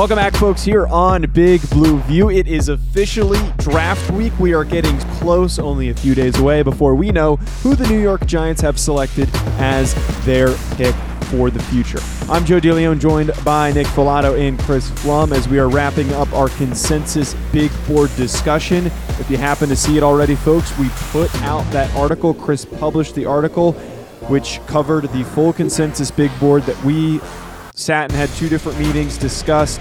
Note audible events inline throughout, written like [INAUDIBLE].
Welcome back, folks, here on Big Blue View. It is officially draft week. We are getting close, only a few days away before we know who the New York Giants have selected as their pick for the future. I'm Joe DeLeon, joined by Nick Falato and Chris Pflum as we are wrapping up our consensus big board discussion. If you happen to see it already, folks, we put out that article. Chris published the article, which covered the full consensus big board that we sat and had two different meetings, discussed,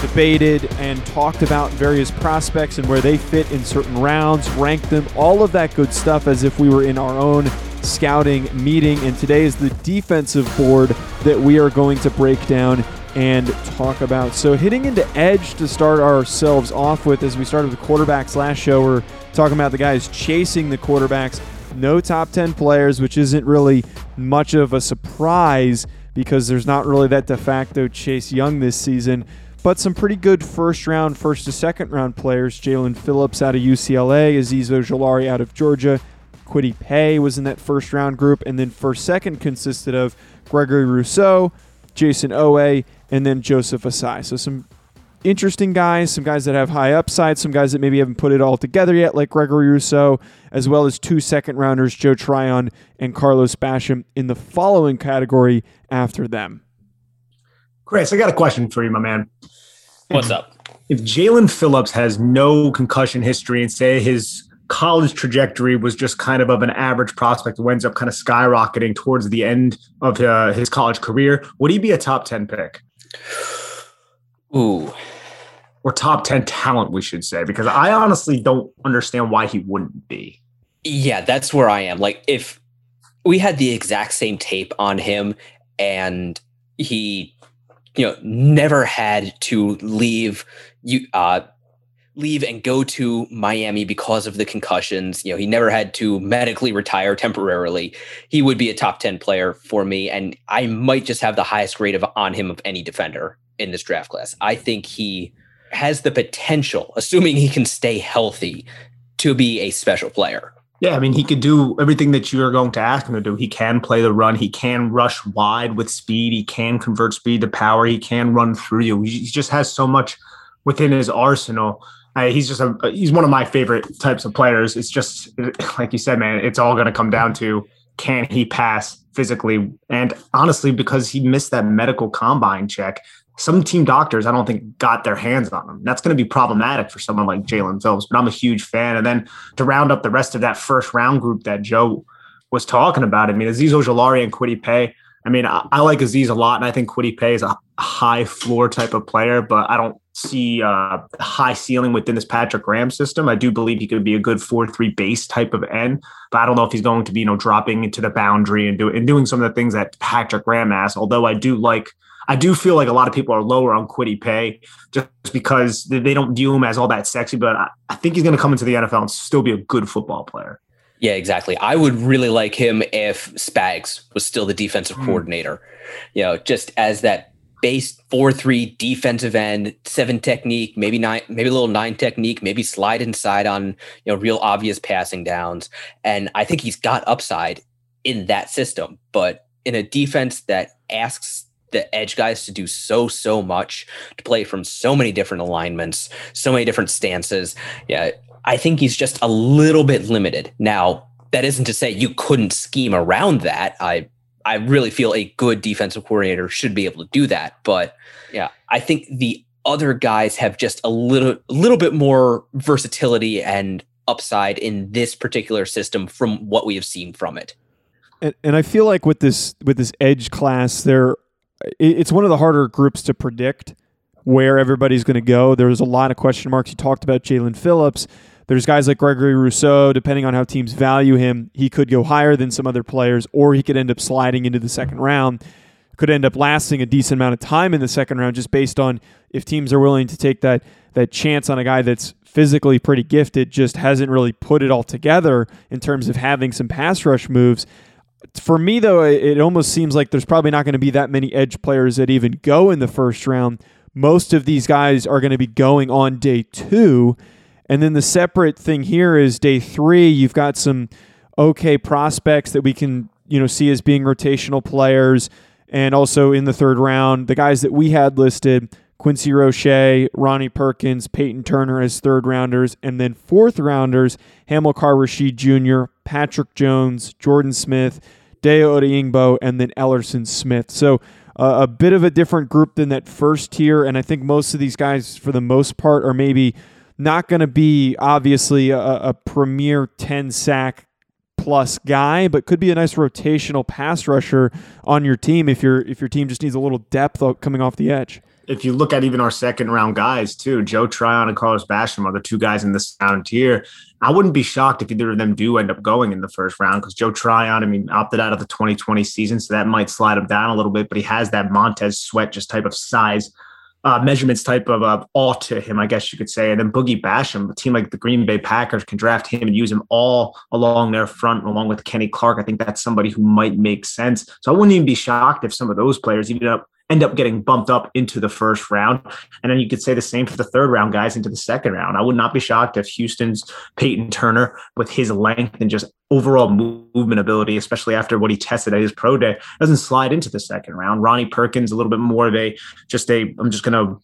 debated, and talked about various prospects and where they fit in certain rounds, ranked them, all of that good stuff as if we were in our own scouting meeting. And today is the defensive board that we are going to break down and talk about. So, hitting into edge to start ourselves off with, as we started the quarterbacks last show, we're talking about the guys chasing the quarterbacks. No top 10 players, which isn't really much of a surprise because there's not really that de facto Chase Young this season. But some pretty good first round, first to second round players. Jaelan Phillips out of UCLA, Azeez Ojulari out of Georgia, Kwity Paye was in that first round group, and then first second consisted of Gregory Rousseau, Jayson Oweh, and then Joseph Ossai. So some interesting guys, some guys that have high upside, some guys that maybe haven't put it all together yet, like Gregory Rousseau, as well as two second rounders, Joe Tryon and Carlos Basham, in the following category after them. Chris, I got a question for you, my man. What's up? If Jaelan Phillips has no concussion history and say his college trajectory was just kind of of an average prospect who ends up kind of skyrocketing towards the end of uh, his college career, would he be a top 10 pick? Ooh, or top 10 talent, we should say, because I honestly don't understand why he wouldn't be. Yeah, that's where I am. Like, if we had the exact same tape on him and he, you know, never had to leave you, uh, leave and go to Miami because of the concussions. You know, he never had to medically retire temporarily. He would be a top 10 player for me. And I might just have the highest grade of on him of any defender in this draft class. I think he has the potential, assuming he can stay healthy, to be a special player. Yeah, I mean, he could do everything that you're going to ask him to do. He can play the run. He can rush wide with speed. He can convert speed to power. He can run through you. He just has so much within his arsenal. Uh, he's just a he's one of my favorite types of players. It's just like you said, man. It's all going to come down to can he pass physically, and honestly, because he missed that medical combine check, some team doctors, I don't think, got their hands on him. That's going to be problematic for someone like Jaelan Phillips, but I'm a huge fan. And then to round up the rest of that first round group that Joe was talking about, I mean, Azeez Ojulari and Kwity Paye. I mean, I, I, like Azeez a lot, and I think Kwity Paye is a high floor type of player, but I don't see uh, high ceiling within this Patrick Graham system. I do believe he could be a good four-three base type of end, but I don't know if he's going to be, you know, dropping into the boundary and, do, and doing some of the things that Patrick Graham has. Although I do like – I do feel like a lot of people are lower on Kwity Paye just because they don't view him as all that sexy. But I, I think he's going to come into the NFL and still be a good football player. Yeah, exactly. I would really like him if Spags was still the defensive mm. coordinator. You know, just as that base four three defensive end, seven technique, maybe nine, maybe a little nine technique, maybe slide inside on you know real obvious passing downs. And I think he's got upside in that system, but in a defense that asks the edge guys to do so so much to play from so many different alignments so many different stances. Yeah i think he's just a little bit limited. Now that isn't to say you couldn't scheme around that. I i really feel a good defensive coordinator should be able to do that but yeah i think the other guys have just a little little bit more versatility and upside in this particular system from what we have seen from it. And, and I feel like with this with this edge class, there it's one of the harder groups to predict where everybody's going to go. There's a lot of question marks. You talked about Jaelan Phillips. There's guys like Gregory Rousseau. Depending on how teams value him, he could go higher than some other players, or he could end up sliding into the second round. Could end up lasting a decent amount of time in the second round, just based on if teams are willing to take that that chance on a guy that's physically pretty gifted, just hasn't really put it all together in terms of having some pass rush moves. For me, though, it almost seems like there's probably not going to be that many edge players that even go in the first round. Most of these guys are going to be going on day two. And then the separate thing here is day three, you've got some okay prospects that we can, you know, see as being rotational players. And also in the third round, the guys that we had listed, Quincy Roche, Ronnie Perkins, Peyton Turner as third rounders, and then fourth rounders, Hamilcar Rashed Jr., Patrick Jones, Jordan Smith, Dayo Odeyingbo, and then Ellerson Smith. So uh, a bit of a different group than that first tier, and I think most of these guys, for the most part, are maybe not going to be obviously a, a premier 10 sack plus guy, but could be a nice rotational pass rusher on your team if your if your team just needs a little depth coming off the edge if you look at even our second round guys too, Joe Tryon and Carlos Basham are the two guys in this round tier. I wouldn't be shocked if either of them do end up going in the first round because Joe Tryon, I mean, opted out of the 2020 season, so that might slide him down a little bit, but he has that Montez Sweat just type of size. Uh, measurements type of uh, to him, I guess you could say. And then Boogie Basham, a team like the Green Bay Packers can draft him and use him all along their front, along with Kenny Clark. I think that's somebody who might make sense. So I wouldn't even be shocked if some of those players even up end up getting bumped up into the first round. And then you could say the same for the third round guys into the second round. I would not be shocked if Houston's Peyton Turner, with his length and just overall movement ability, especially after what he tested at his pro day, doesn't slide into the second round. Ronnie Perkins, a little bit more of a just a, I'm just going to,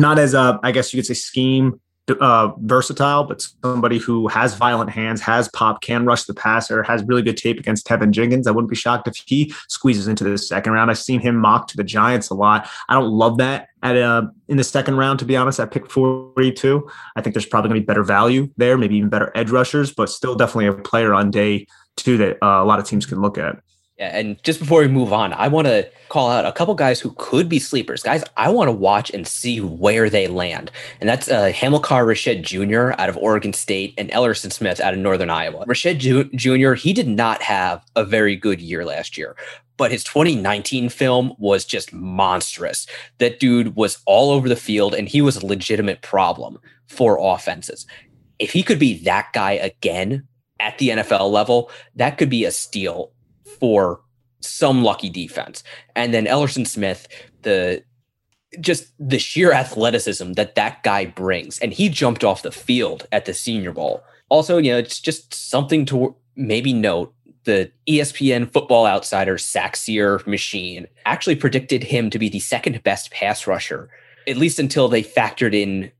not as a, I guess you could say scheme uh, versatile, but somebody who has violent hands, has pop, can rush the passer, has really good tape against Teven Jenkins. I wouldn't be shocked if he squeezes into the second round. I've seen him mock to the Giants a lot. I don't love that at uh, in the second round, to be honest. At pick 42, I think there's probably going to be better value there, maybe even better edge rushers, but still definitely a player on day two that uh, a lot of teams can look at. Yeah, and just before we move on, I want to call out a couple guys who could be sleepers. Guys, I want to watch and see where they land. And that's uh, Hamilcar Rashed Jr. out of Oregon State and Ellerson Smith out of Northern Iowa. Rashed Ju- Jr., he did not have a very good year last year, but his 2019 film was just monstrous. That dude was all over the field and he was a legitimate problem for offenses. If he could be that guy again at the NFL level, that could be a steal for some lucky defense. And then Ellerson Smith, the just the sheer athleticism that that guy brings, and he jumped off the field at the Senior Bowl. Also, you know, it's just something to maybe note. The ESPN Football Outsider SackSEER machine actually predicted him to be the second best pass rusher, at least until they factored in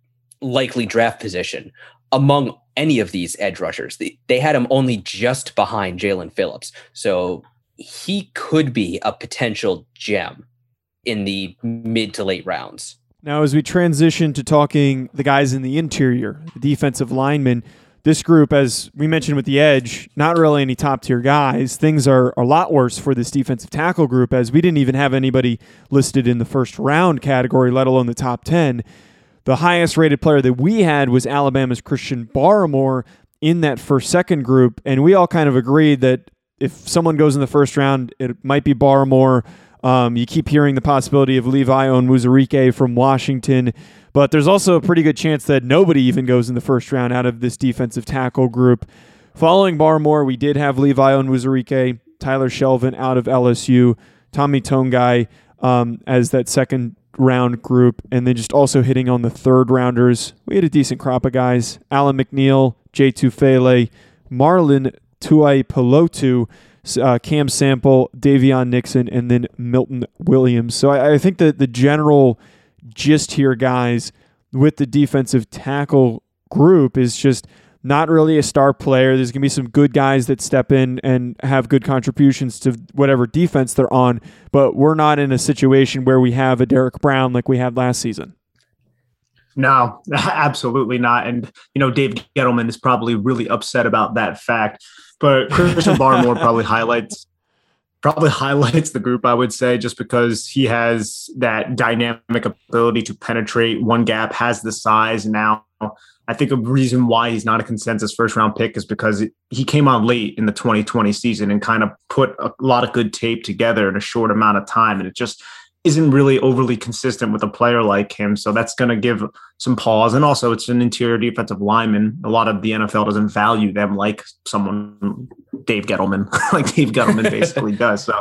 likely draft position among any of these edge rushers. They, had him only just behind Jaelan Phillips. So he could be a potential gem in the mid to late rounds. Now, as we transition to talking the guys in the interior, the defensive linemen, this group, as we mentioned with the edge, not really any top tier guys. Things are a lot worse for this defensive tackle group, as we didn't even have anybody listed in the first round category, let alone the top 10. The highest rated player that we had was Alabama's Christian Barmore in that first second group. And we all kind of agreed that if someone goes in the first round, it might be Barmore. Um, you keep hearing the possibility of Levi On Onwuzurike from Washington, but there's also a pretty good chance that nobody even goes in the first round out of this defensive tackle group. Following Barmore, we did have Levi On Onwuzurike, Tyler Shelvin out of LSU, Tommy Togiai um, as that second round group, and then just also hitting on the third rounders. We had a decent crop of guys: Alim McNeill, Jay Tufele, Marlon Tuipulotu, uh, Cam Sample, Daviyon Nixon, and then Milton Williams. So I, I think that the general gist here, guys, with the defensive tackle group is just not really a star player. There's going to be some good guys that step in and have good contributions to whatever defense they're on, but we're not in a situation where we have a Derrick Brown like we had last season. No, [LAUGHS] absolutely not. And you know, Dave Gettleman is probably really upset about that fact. But Christian [LAUGHS] Barmore probably highlights probably highlights the group, I would say, just because he has that dynamic ability to penetrate one gap, has the size now. I think a reason why he's not a consensus first round pick is because he came on late in the 2020 season and kind of put a lot of good tape together in a short amount of time. And it just isn't really overly consistent with a player like him. So that's going to give some pause. And also, it's an interior defensive lineman. A lot of the NFL doesn't value them like someone, Dave Gettleman, [LAUGHS] like Dave Gettleman [LAUGHS] basically does. So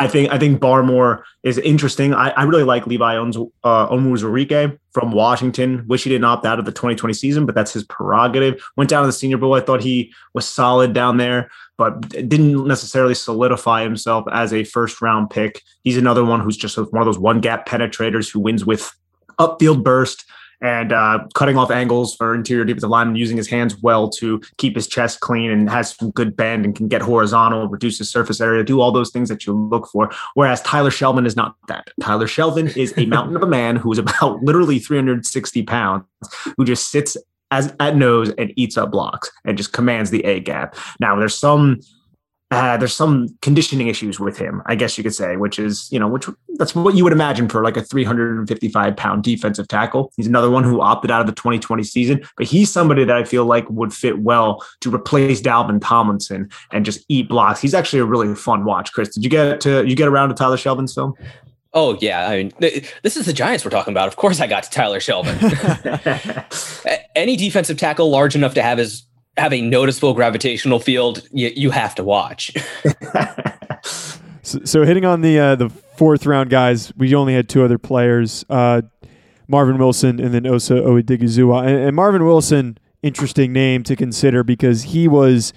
I think I think Barmore is interesting. I, I really like Levi Onwuzurike uh, from Washington. Wish he didn't opt out of the 2020 season, but that's his prerogative. Went down to the Senior Bowl. I thought he was solid down there, but didn't necessarily solidify himself as a first round pick. He's another one who's just one of those one gap penetrators who wins with upfield burst and uh, cutting off angles for interior defensive lineman, using his hands well to keep his chest clean and has some good bend and can get horizontal, reduce his surface area, do all those things that you look for. Whereas Tyler Shelvin is not that. Tyler Shelvin is a mountain of a man who is about [LAUGHS] literally 360 pounds, who just sits as at nose and eats up blocks and just commands the A gap. Now there's some uh, there's some conditioning issues with him, I guess you could say, which is, you know, which that's what you would imagine for like a 355 pound defensive tackle. He's another one who opted out of the 2020 season, but he's somebody that I feel like would fit well to replace Dalvin Tomlinson and just eat blocks. He's actually a really fun watch. Chris, did you get to you get around to Tyler Shelvin's film? Oh yeah, I mean, this is the Giants we're talking about. Of course, I got to Tyler Shelvin. [LAUGHS] Any defensive tackle large enough to have his have a noticeable gravitational field, you, you have to watch. [LAUGHS] so, so, hitting on the uh, the fourth round guys, we only had two other players, uh, Marvin Wilson and then Osa Odighizuwa. And, and Marvin Wilson, interesting name to consider because he was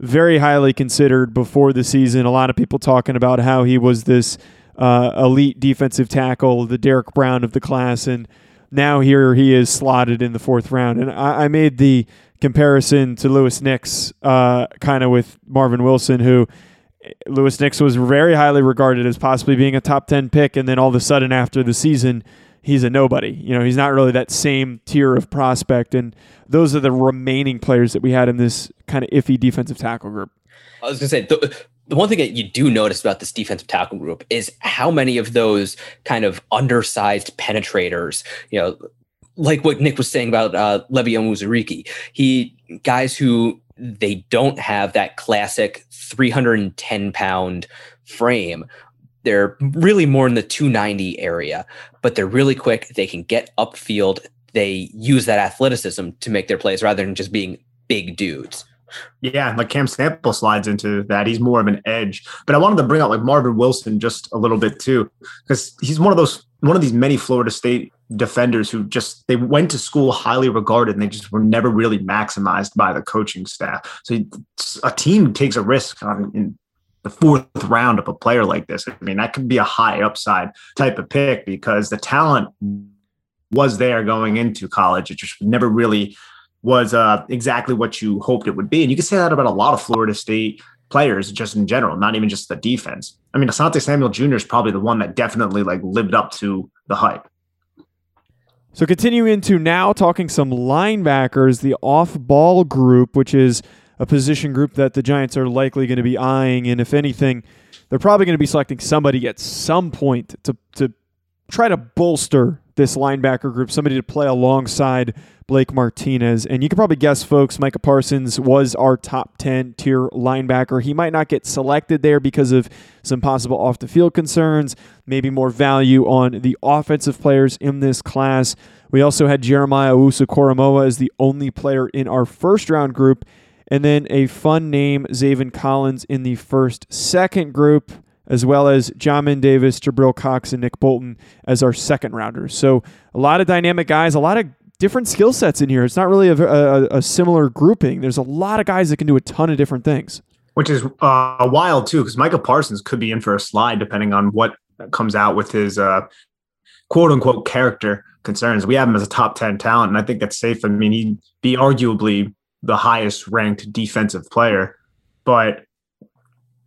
very highly considered before the season. A lot of people talking about how he was this uh, elite defensive tackle, the Derrick Brown of the class, and now here he is slotted in the fourth round. And I, I made the comparison to Louis Nix, uh, kind of with Marvin Wilson, who Louis Nix was very highly regarded as possibly being a top 10 pick. And then all of a sudden, after the season, he's a nobody. You know, he's not really that same tier of prospect. And those are the remaining players that we had in this kind of iffy defensive tackle group. I was going to say, the, the one thing that you do notice about this defensive tackle group is how many of those kind of undersized penetrators, you know, like what Nick was saying about uh, Levi Onwuzurike, he guys who they don't have that classic 310 pound frame. They're really more in the 290 area, but they're really quick. They can get upfield. They use that athleticism to make their plays rather than just being big dudes. Yeah, like Cam Sample slides into that. He's more of an edge. But I wanted to bring up like Marvin Wilson just a little bit too, because he's one of those one of these many Florida State defenders who just they went to school highly regarded and they just were never really maximized by the coaching staff. So a team takes a risk on in the fourth round of a player like this. I mean, that could be a high upside type of pick because the talent was there going into college. It just never really was uh, exactly what you hoped it would be. And you can say that about a lot of Florida State players just in general, not even just the defense. I mean, Asante Samuel Jr. is probably the one that definitely like lived up to the hype. So continuing into now talking some linebackers, the off-ball group, which is a position group that the Giants are likely going to be eyeing, and if anything, they're probably going to be selecting somebody at some point to to try to bolster this linebacker group, somebody to play alongside Blake Martinez. And you can probably guess, folks, Micah Parsons was our top 10 tier linebacker. He might not get selected there because of some possible off the field concerns, maybe more value on the offensive players in this class. We also had Jeremiah Owusu-Koramoah as the only player in our first round group. And then a fun name, Zaven Collins, in the first second group as well as Jamin Davis, Jabril Cox, and Nick Bolton as our second rounders. So a lot of dynamic guys, a lot of different skill sets in here. It's not really a, a, a, similar grouping. There's a lot of guys that can do a ton of different things. Which is uh, wild too, because Michael Parsons could be in for a slide depending on what comes out with his uh, quote unquote character concerns. We have him as a top 10 talent, and I think that's safe. I mean, he'd be arguably the highest ranked defensive player, but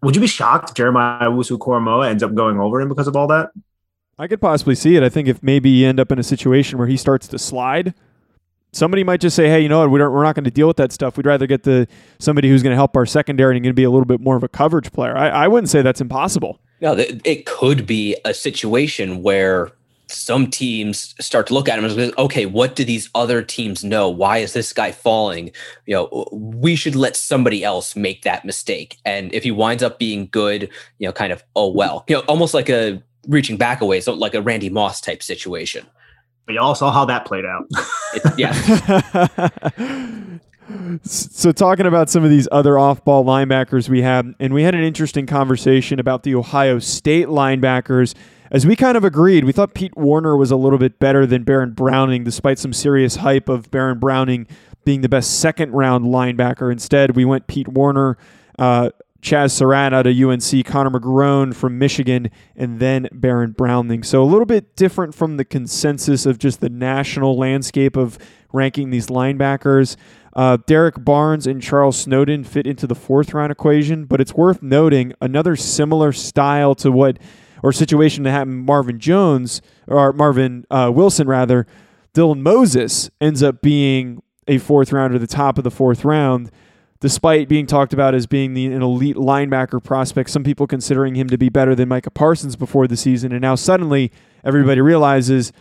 would you be shocked if Jeremiah Owusu-Koramoah ends up going over him because of all that? I could possibly see it. I think if maybe you end up in a situation where he starts to slide somebody might just say, "Hey, you know what? We don't, we're not going to deal with that stuff. We'd rather get the somebody who's going to help our secondary and going to be a little bit more of a coverage player." I, I wouldn't say that's impossible. No, it could be a situation where some teams start to look at him and say, okay, what do these other teams know? Why is this guy falling? You know, we should let somebody else make that mistake. And if he winds up being good, you know, kind of, oh well, you know, almost like a reaching back away, so like a Randy Moss type situation. But you all saw how that played out. it, yeah. [LAUGHS] so talking about some of these other off-ball linebackers we have, and we had an interesting conversation about the Ohio State linebackers. As we kind of agreed, we thought Pete Werner was a little bit better than Baron Browning, despite some serious hype of Baron Browning being the best second-round linebacker. Instead, we went Pete Werner, Uh, Chazz Surratt out of UNC, Connor McGrone from Michigan, and then Baron Browning. So a little bit different from the consensus of just the national landscape of ranking these linebackers. Uh, Derrick Barnes and Charles Snowden fit into the fourth round equation, but it's worth noting another similar style to what or situation that happened Marvin Jones or Marvin uh, Wilson rather. Dylan Moses ends up being a fourth rounder, the top of the fourth round despite being talked about as being the, an elite linebacker prospect, some people considering him to be better than Micah Parsons before the season. And now suddenly everybody realizes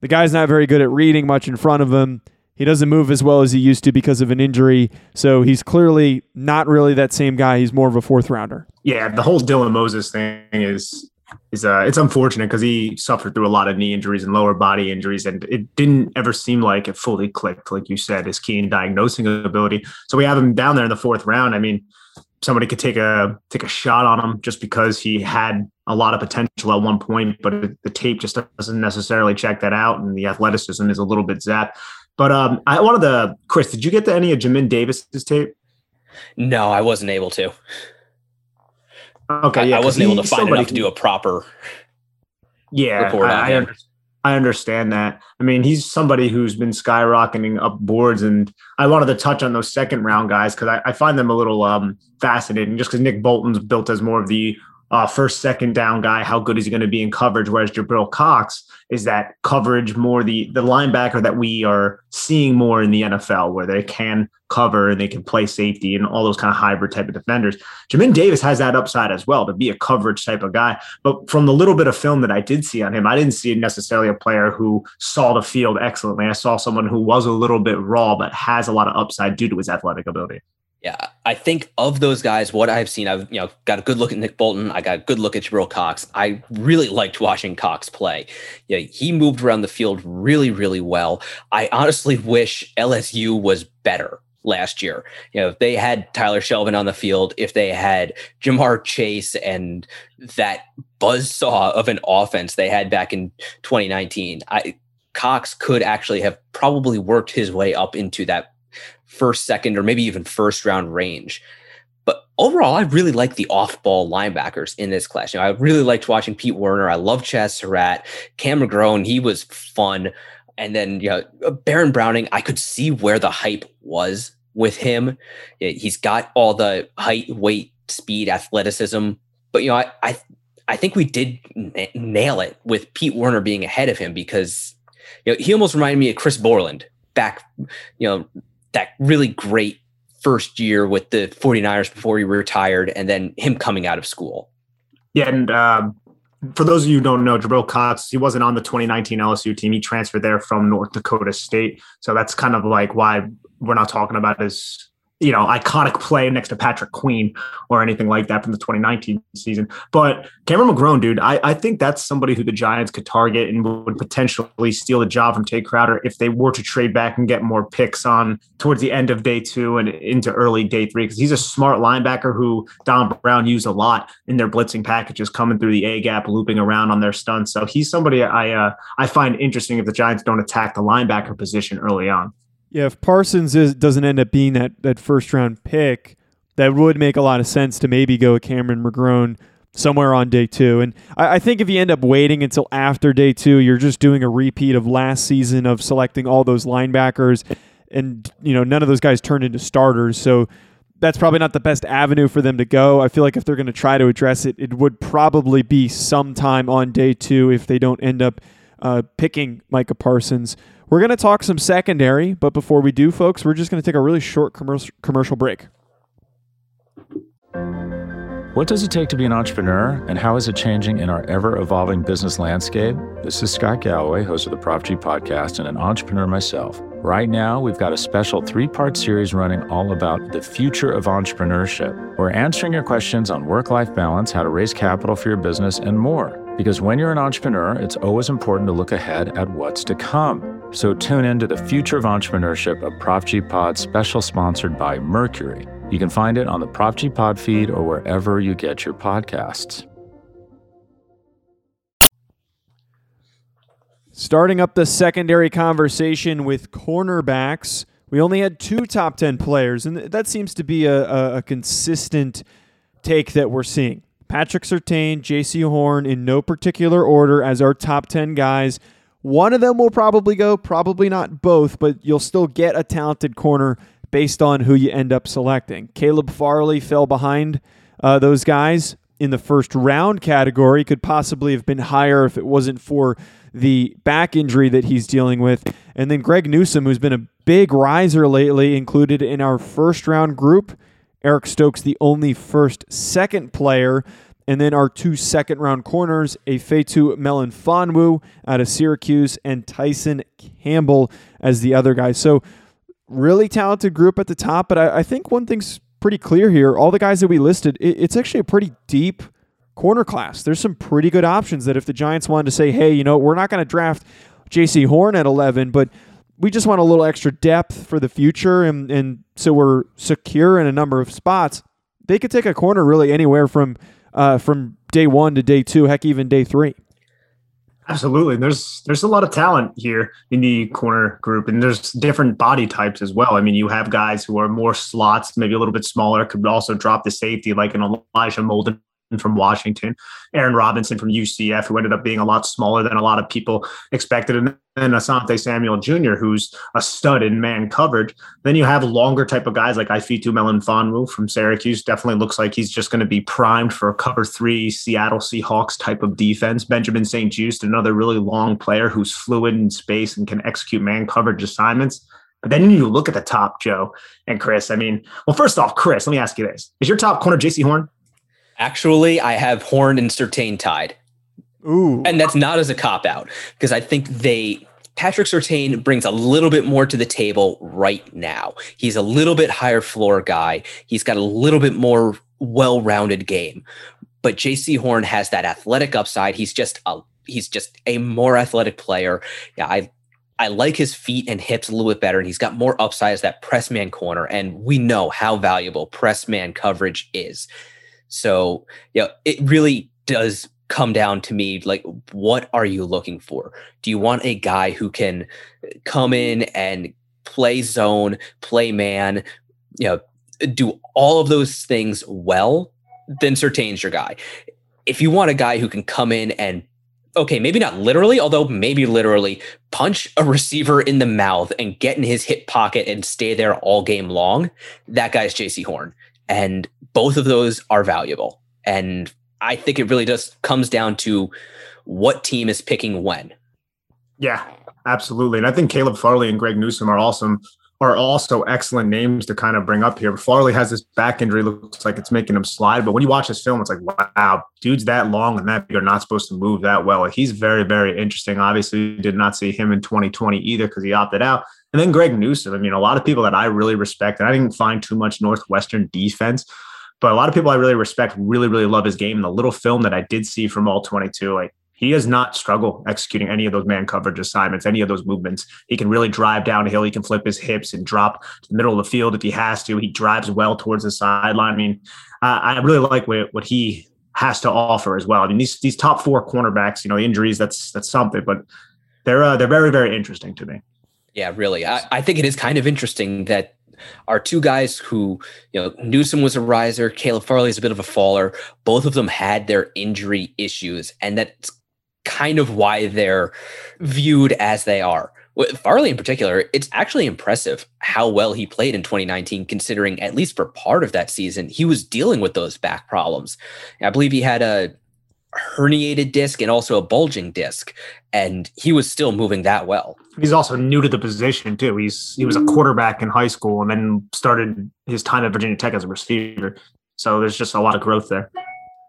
the guy's not very good at reading much in front of him. He doesn't move as well as he used to because of an injury. So he's clearly not really that same guy. He's more of a fourth rounder. Yeah, the whole Dylan Moses thing is is uh, it's unfortunate because he suffered through a lot of knee injuries and lower body injuries, and it didn't ever seem like it fully clicked, like you said, his keen diagnosing ability. So we have him down there in the fourth round. I mean, somebody could take a take a shot on him just because he had a lot of potential at one point, but the tape just doesn't necessarily check that out, and the athleticism is a little bit zapped. But um, I wanted to, Chris, did you get to any of Jamin Davis's tape? No, I wasn't able to. Okay, yeah, I, wasn't able to find enough to do a proper. Yeah, I, I, I, understand that. I mean, he's somebody who's been skyrocketing up boards, and I wanted to touch on those second round guys because I, I, find them a little um, fascinating. Just because Nick Bolton's built as more of the uh, first, second down guy. How good is he going to be in coverage? Whereas Jabril Cox is that coverage more the the linebacker that we are seeing more in the NFL, where they can cover and they can play safety and all those kind of hybrid type of defenders. Jamin Davis has that upside as well to be a coverage type of guy. But from the little bit of film that I did see on him, I didn't see necessarily a player who saw the field excellently. I saw someone who was a little bit raw, but has a lot of upside due to his athletic ability. Yeah, I think of those guys, what I've seen, I've you know got a good look at Nick Bolton. I got a good look at Jabril Cox. I really liked watching Cox play. Yeah, he moved around the field really, really well. I honestly wish LSU was better last year. You know, if they had Tyler Shelvin on the field, if they had Ja'Marr Chase and that buzz saw of an offense they had back in 2019, I Cox could actually have probably worked his way up into that first, second, or maybe even first round range. But overall, I really like the off ball linebackers in this class. You know, I really liked watching Pete Werner. I love Chazz Surratt, Cam McGrone. He was fun. And then, you know, uh, Baron Browning, I could see where the hype was with him. He's got all the height, weight, speed, athleticism. But, you know, I, I, I think we did n- nail it with Pete Werner being ahead of him because, you know, he almost reminded me of Chris Borland back, you know, that really great first year with the 49ers before he retired and then him coming out of school. Yeah, and um, for those of you who don't know, Jabril Cox, he wasn't on the 2019 LSU team. He transferred there from North Dakota State. So that's kind of like why we're not talking about his you know, iconic play next to Patrick Queen or anything like that from the 2019 season. But Cameron McGrone, dude, I, I think that's somebody who the Giants could target and would potentially steal the job from Tae Crowder if they were to trade back and get more picks on towards the end of day two and into early day three. Because he's a smart linebacker who Don Brown used a lot in their blitzing packages, coming through the A gap, looping around on their stunts. So he's somebody I uh, I find interesting if the Giants don't attack the linebacker position early on. Yeah, if Parsons is, doesn't end up being that, that first round pick, that would make a lot of sense to maybe go with Cameron McGrone somewhere on day two. And I, I, think if you end up waiting until after day two, you're just doing a repeat of last season of selecting all those linebackers, and you know none of those guys turned into starters. So that's probably not the best avenue for them to go. I feel like if they're going to try to address it, it would probably be sometime on day two if they don't end up uh, picking Micah Parsons. We're going to talk some secondary, but before we do, folks, we're just going to take a really short commercial commercial break. What does it take to be an entrepreneur, and how is it changing in our ever evolving business landscape? This is Scott Galloway, host of the Prop G podcast, and an entrepreneur myself. Right now, we've got a special three part series running all about the future of entrepreneurship. We're answering your questions on work life balance, how to raise capital for your business, and more. Because when you're an entrepreneur, it's always important to look ahead at what's to come. So tune in to the future of entrepreneurship, a Prop G pod special sponsored by Mercury. You can find it on the Prop G pod feed or wherever you get your podcasts. Starting up the secondary conversation with cornerbacks, we only had two top 10 players, and that seems to be a, a, consistent take that we're seeing. Patrick Surtain, Jaycee Horn, in no particular order as our top 10 guys. One of them will probably go, probably not both, but you'll still get a talented corner based on who you end up selecting. Caleb Farley fell behind uh, those guys in the first round category, could possibly have been higher if it wasn't for the back injury that he's dealing with. And then Greg Newsome, who's been a big riser lately, included in our first round group. Eric Stokes, the only first second player. And then our two second round corners, Ifeatu Melifonwu out of Syracuse and Tyson Campbell as the other guy. So really talented group at the top, but I, I think one thing's pretty clear here. All the guys that we listed, it, it's actually a pretty deep corner class. There's some pretty good options that if the Giants wanted to say, hey, you know, we're not going to draft Jaycee Horn at 11, but we just want a little extra depth for the future, and, and so we're secure in a number of spots. They could take a corner really anywhere from uh, from day one to day two, heck, even day three. Absolutely. There's there's a lot of talent here in the corner group, and there's different body types as well. I mean, you have guys who are more slots, maybe a little bit smaller, could also drop the safety, like an Elijah Molden from Washington, Aaron Robinson from UCF, who ended up being a lot smaller than a lot of people expected, and then Asante Samuel Jr., who's a stud in man coverage. Then you have longer type of guys like Ifeatu Melifonwu from Syracuse. Definitely looks like he's just going to be primed for a cover three Seattle Seahawks type of defense. Benjamin St-Juste, another really long player who's fluid in space and can execute man coverage assignments. But then you look at the top, Joe and Chris. I mean, well, first off, Chris, let me ask you this: Is your top corner Jaycee Horn? Actually, I have Horn and Surtain tied. Ooh. And that's not as a cop out because I think they Patrick Surtain brings a little bit more to the table right now. He's a little bit higher floor guy. He's got a little bit more well-rounded game. But Jaycee Horn has that athletic upside. He's just a he's just a more athletic player. Yeah, I I like his feet and hips a little bit better, and he's got more upside as that press man corner. And we know how valuable press man coverage is. So, yeah, it really does come down to me like what are you looking for? Do you want a guy who can uh, come in and play zone play man you know do all of those things well? Then Surtain's your guy. If you want a guy who can come in and okay maybe not literally although maybe literally punch a receiver in the mouth and get in his hip pocket and stay there all game long that guy's Jaycee Horn. And both of those are valuable. And I think it really just comes down to what team is picking when. Yeah, absolutely. And I think Caleb Farley and Greg Newsome are awesome are also excellent names to kind of bring up here. Farley has this back injury, looks like it's making him slide. But when you watch this film, it's like, wow, dude's that long and that big are not supposed to move that well. He's very, very interesting. Obviously, did not see him in 2020 either because he opted out. And then Greg Newsome, I mean, a lot of people that I really respect, and I didn't find too much Northwestern defense, but a lot of people I really respect really, really love his game. The little film that I did see from all 22, like he does not struggle executing any of those man coverage assignments, any of those movements. He can really drive downhill. He can flip his hips and drop to the middle of the field if he has to. He drives well towards the sideline. I mean, uh, I really like what, what he has to offer as well. I mean, these these top four cornerbacks, you know, injuries that's that's something, but they're uh, they're very very interesting to me. Yeah, really. I, I think it is kind of interesting that our two guys who, you know, Newsome was a riser, Caleb Farley is a bit of a faller. Both of them had their injury issues, and that's kind of why they're viewed as they are. With Farley in particular, it's actually impressive how well he played in 2019, considering at least for part of that season, he was dealing with those back problems. I believe he had a herniated disc and also a bulging disc, and he was still moving that well. He's also new to the position too. He's he was a quarterback in high school and then started his time at Virginia Tech as a receiver. So there's just a lot of growth there.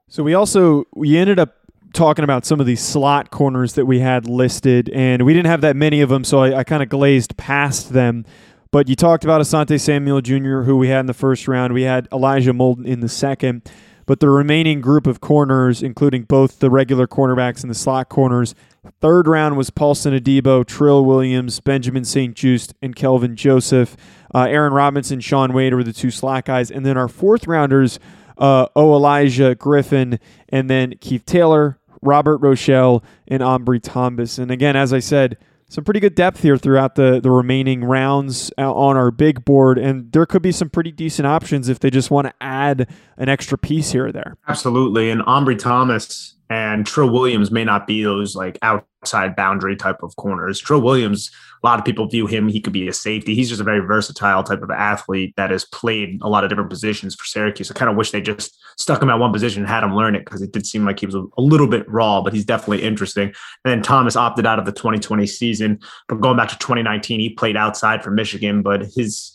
So we also we ended up talking about some of these slot corners that we had listed, and we didn't have that many of them, so I, I kind of glazed past them. But you talked about Asante Samuel Jr., who we had in the first round. We had Elijah Molden in the second. But the remaining group of corners, including both the regular cornerbacks and the slot corners, third round was Paulson Adebo, Trill Williams, Benjamin St-Juste, and Kelvin Joseph. Uh, Aaron Robinson, Shaun Wade were the two slot guys. And then our fourth rounders, uh, O. Elijah Griffin, and then Keith Taylor, Robert Rochell, and Ambry Thomas. And again, as I said, some pretty good depth here throughout the, the remaining rounds uh, on our big board. And there could be some pretty decent options if they just want to add an extra piece here or there. Absolutely. And Ambry Thomas and Trill Williams may not be those like outside boundary type of corners. Trill Williams, a lot of people view him, he could be a safety. He's just a very versatile type of athlete that has played a lot of different positions for Syracuse. I kind of wish they just stuck him at one position and had him learn it because it did seem like he was a, little bit raw, but he's definitely interesting. And then Thomas opted out of the 2020 season, but going back to 2019, he played outside for Michigan, but his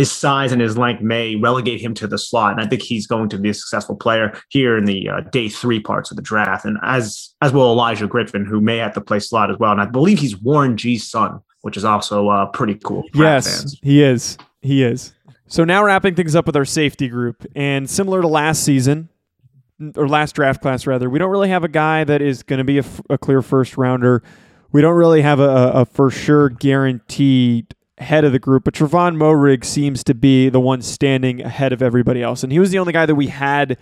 his size and his length may relegate him to the slot. And I think he's going to be a successful player here in the uh, day three parts of the draft. And as as will Elijah Griffin, who may have to play slot as well. And I believe he's Warren G's son, which is also uh, pretty cool. Yes, fans. he is. He is. So now wrapping things up with our safety group, and similar to last season, or last draft class rather, we don't really have a guy that is going to be a, f- a clear first rounder. We don't really have a, a for sure guaranteed head of the group, but Trevon Moehrig seems to be the one standing ahead of everybody else. And he was the only guy that we had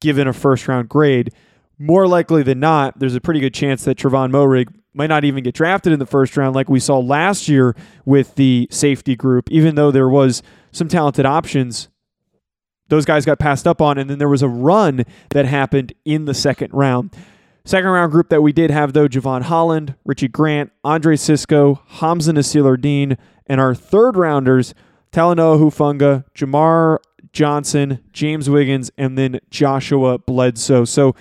given a first round grade. More likely than not, there's a pretty good chance that Trevon Moehrig might not even get drafted in the first round like we saw last year with the safety group, even though there was some talented options. Those guys got passed up on, and then there was a run that happened in the second round. Second round group that we did have, though, Jevon Holland, Richie Grant, Andre Cisco, Hamsah Nasirildeen, and our third rounders, Talanoa Hufanga, Jamar Johnson, James Wiggins, and then Joshua Bledsoe. So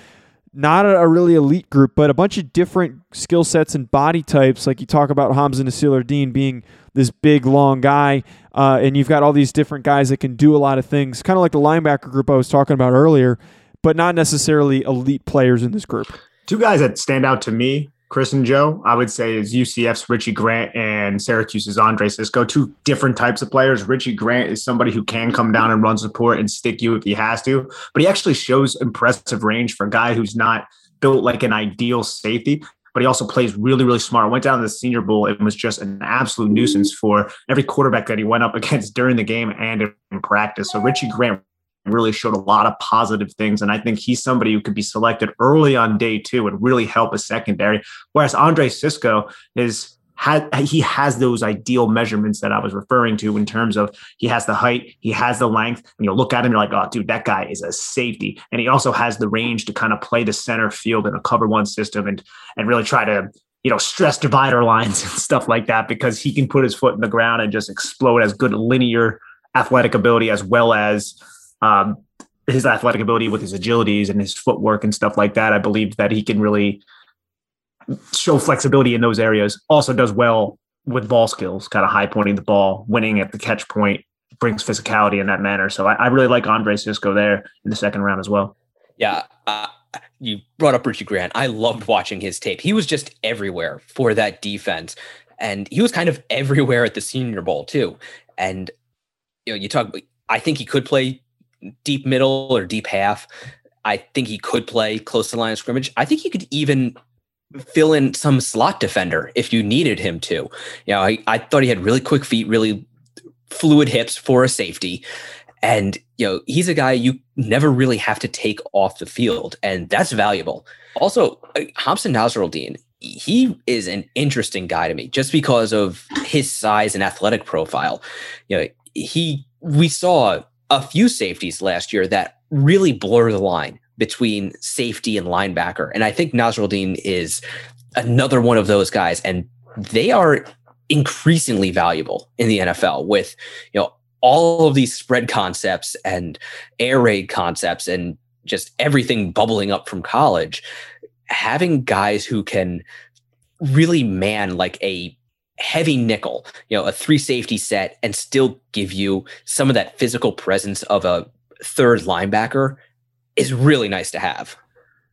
not a, really elite group, but a bunch of different skill sets and body types. Like you talk about Hamsah Nasirildeen being this big, long guy, uh, and you've got all these different guys that can do a lot of things, kind of like the linebacker group I was talking about earlier, but not necessarily elite players in this group. Two guys that stand out to me, Chris and Joe, I would say is UCF's Richie Grant and Syracuse's Andre Cisco. Two different types of players. Richie Grant is somebody who can come down and run support and stick you if he has to, but he actually shows impressive range for a guy who's not built like an ideal safety but he also plays really, really smart. Went down to the Senior Bowl and was just an absolute nuisance for every quarterback that he went up [LAUGHS] against during the game and in practice. So Richie Grant really showed a lot of positive things. And I think he's somebody who could be selected early on day two and really help a secondary. Whereas Andre Cisco is he has those ideal measurements that I was referring to in terms of he has the height, he has the length, and you look at him, you're like, oh, dude, that guy is a safety, and he also has the range to kind of play the center field in a cover one system and and really try to you know stress divider [LAUGHS] lines and stuff like that because he can put his foot in the ground and just explode as good linear athletic ability as well as um, his athletic ability with his agilities and his footwork and stuff like that. I believe that he can really show flexibility in those areas. Also does well with ball skills, kind of high pointing the ball, winning at the catch point, brings physicality in that manner. So I, I really like Andre Cisco there in the second round as well. Yeah. Uh, you brought up Richie Grant. I loved watching his tape. He was just everywhere for that defense. And he was kind of [LAUGHS] everywhere at the Senior Bowl, too. And, you know, you talk, I think he could play deep middle or deep half. I think he could play close to the line of scrimmage. I think he could even fill in some slot defender if you needed him to. You know, I, I thought he had really quick feet, really fluid hips for a safety. And, you know, he's a guy you never really have to take off the field. And that's valuable. Also, uh, Hamsah Nasirildeen, he is an interesting guy to me just because of his size and athletic profile. You know, he, we saw a few safeties last year that really blur the line between safety and linebacker. And I think Nasirildeen is another one of those guys. And they are increasingly valuable in the NFL with, you know, all of these spread concepts and air raid concepts and just everything bubbling up from college. having guys who can really man like a heavy nickel, you know, a three safety set and still give you some of that physical presence of a third linebacker is really nice to have.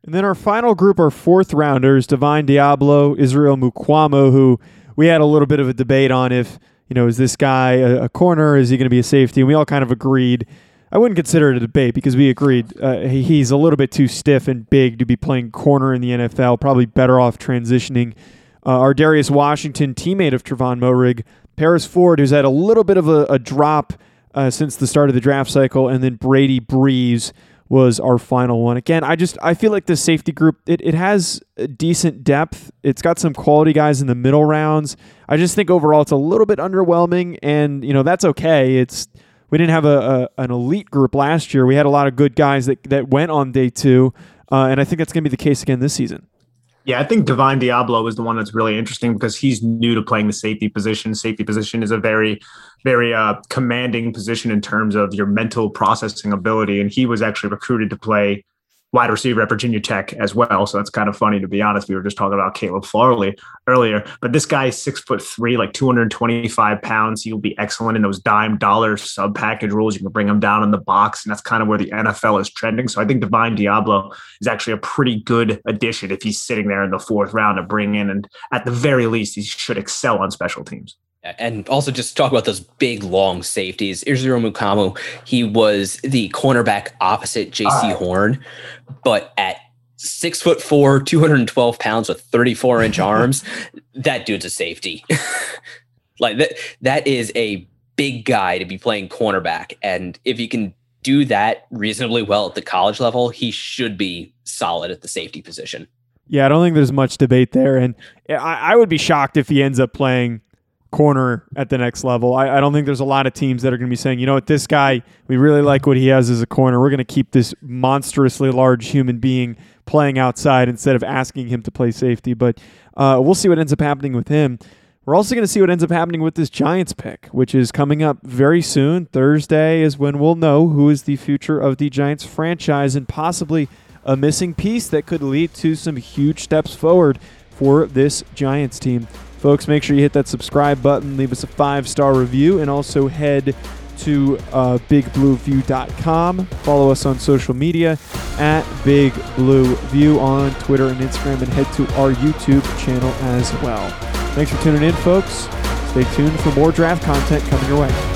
And then our final group are fourth rounders, Divine Deablo, Israel Mukuamu, who we had a little bit of a debate on if, you know, is this guy a, a corner? Is he going to be a safety? And we all kind of agreed. I wouldn't consider it a debate because we agreed uh, he's a little bit too stiff and big to be playing corner in the NFL. Probably better off transitioning. Uh, Ar'Darius Washington, teammate of Trevon Moehrig, Paris Ford, who's had a little bit of a, a drop uh, since the start of the draft cycle, and then Brady Breeze, was our final one. Again, I just I feel like the safety group it, it has decent depth. It's got some quality guys in the middle rounds. I just think overall it's a little bit underwhelming, and you know that's okay. It's we didn't have a, a an elite group last year. We had a lot of good guys that that went on day two, uh, and I think that's going to be the case again this season. Yeah, I think Divine Deablo is the one that's really interesting because he's new to playing the safety position. Safety position is a very, very uh, commanding position in terms of your mental processing ability. And he was actually recruited to play wide receiver at Virginia Tech as well. So that's kind of funny to be honest. We were just talking about Caleb Farley earlier, but this guy is six foot three, like 225 pounds. He'll be excellent in those dime dollar sub package rules. You can bring him down in the box, and that's kind of where the NFL is trending. So I think Divine Deablo is actually a pretty good addition if he's sitting there in the fourth round to bring in. And at the very least, he should excel on special teams and also just talk about those big long safeties. Israel Mukuamu, he was the cornerback opposite Jaycee right. Ah. Horn, but at six foot four, 212 pounds with 34 inch [LAUGHS] arms, that dude's a safety. [LAUGHS] like that, that is a big guy to be playing cornerback. And if you can do that reasonably well at the college level, he should be solid at the safety position. Yeah, I don't think there's much debate there. And I, I would be shocked if he ends up playing corner at the next level. I, I don't think there's a lot of teams that are going to be saying, you know what, this guy, we really like what he has as a corner. We're going to keep this monstrously large human being playing outside instead of asking him to play safety. But uh, we'll see what ends up happening with him. We're also going to see what ends up happening with this Giants pick, which is coming up very soon. Thursday is when we'll know who is the future of the Giants franchise and possibly a missing piece that could lead to some huge steps forward for this Giants team. Folks, make sure you hit that subscribe button, leave us a five star review, and also head to uh, bigblueview.com. Follow us on social media at Big Blue View on Twitter and Instagram, and head to our YouTube channel as well. Thanks for tuning in, folks. Stay tuned for more draft content coming your way.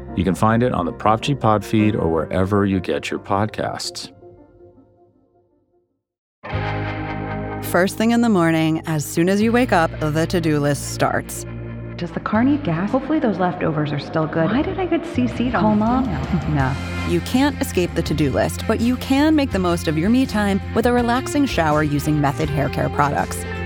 You can find it on the Prop G Pod feed or wherever you get your podcasts. First thing in the morning, as soon as you wake up, the to do list starts. Does the car need gas? Hopefully, those leftovers are still good. Why did I get CC'd on mom? [LAUGHS] no. You can't escape the to do list, but you can make the most of your me time with a relaxing shower using Method Hair Care products.